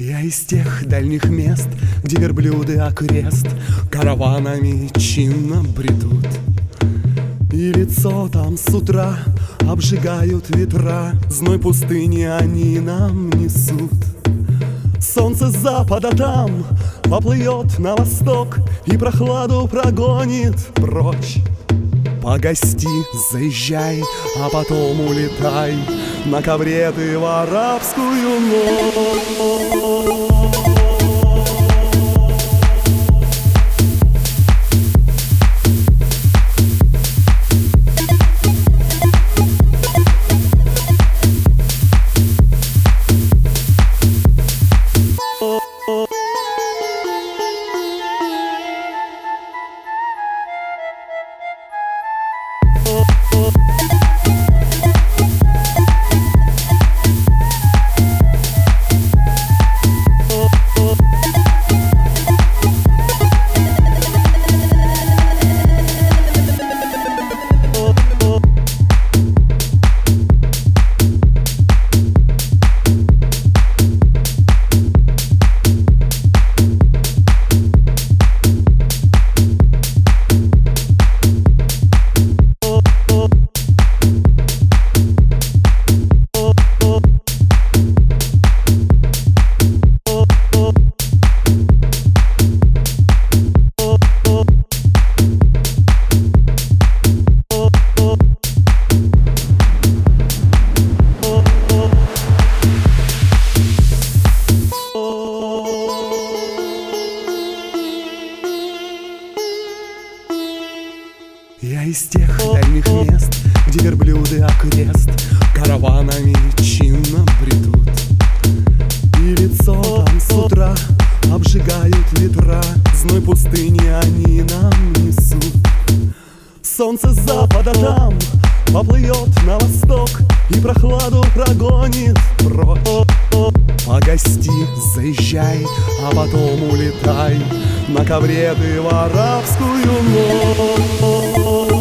Я из тех дальних мест, где верблюды окрест Караванами чинно бредут. И лицо там с утра обжигают ветра Зной пустыни они нам несут. Солнце с запада там поплывет на восток И прохладу прогонит прочь Погости, заезжай, а потом улетай На ковре ты в арабскую ночь из тех дальних мест, где верблюды окрест Караванами чинно бредут. И лицо там с утра обжигают ветра Зной пустыни они нам несут. Солнце с запада там поплывет на восток И прохладу прогонит прочь. Погости, заезжай, а потом улетай На ковре ты в арабскую ночь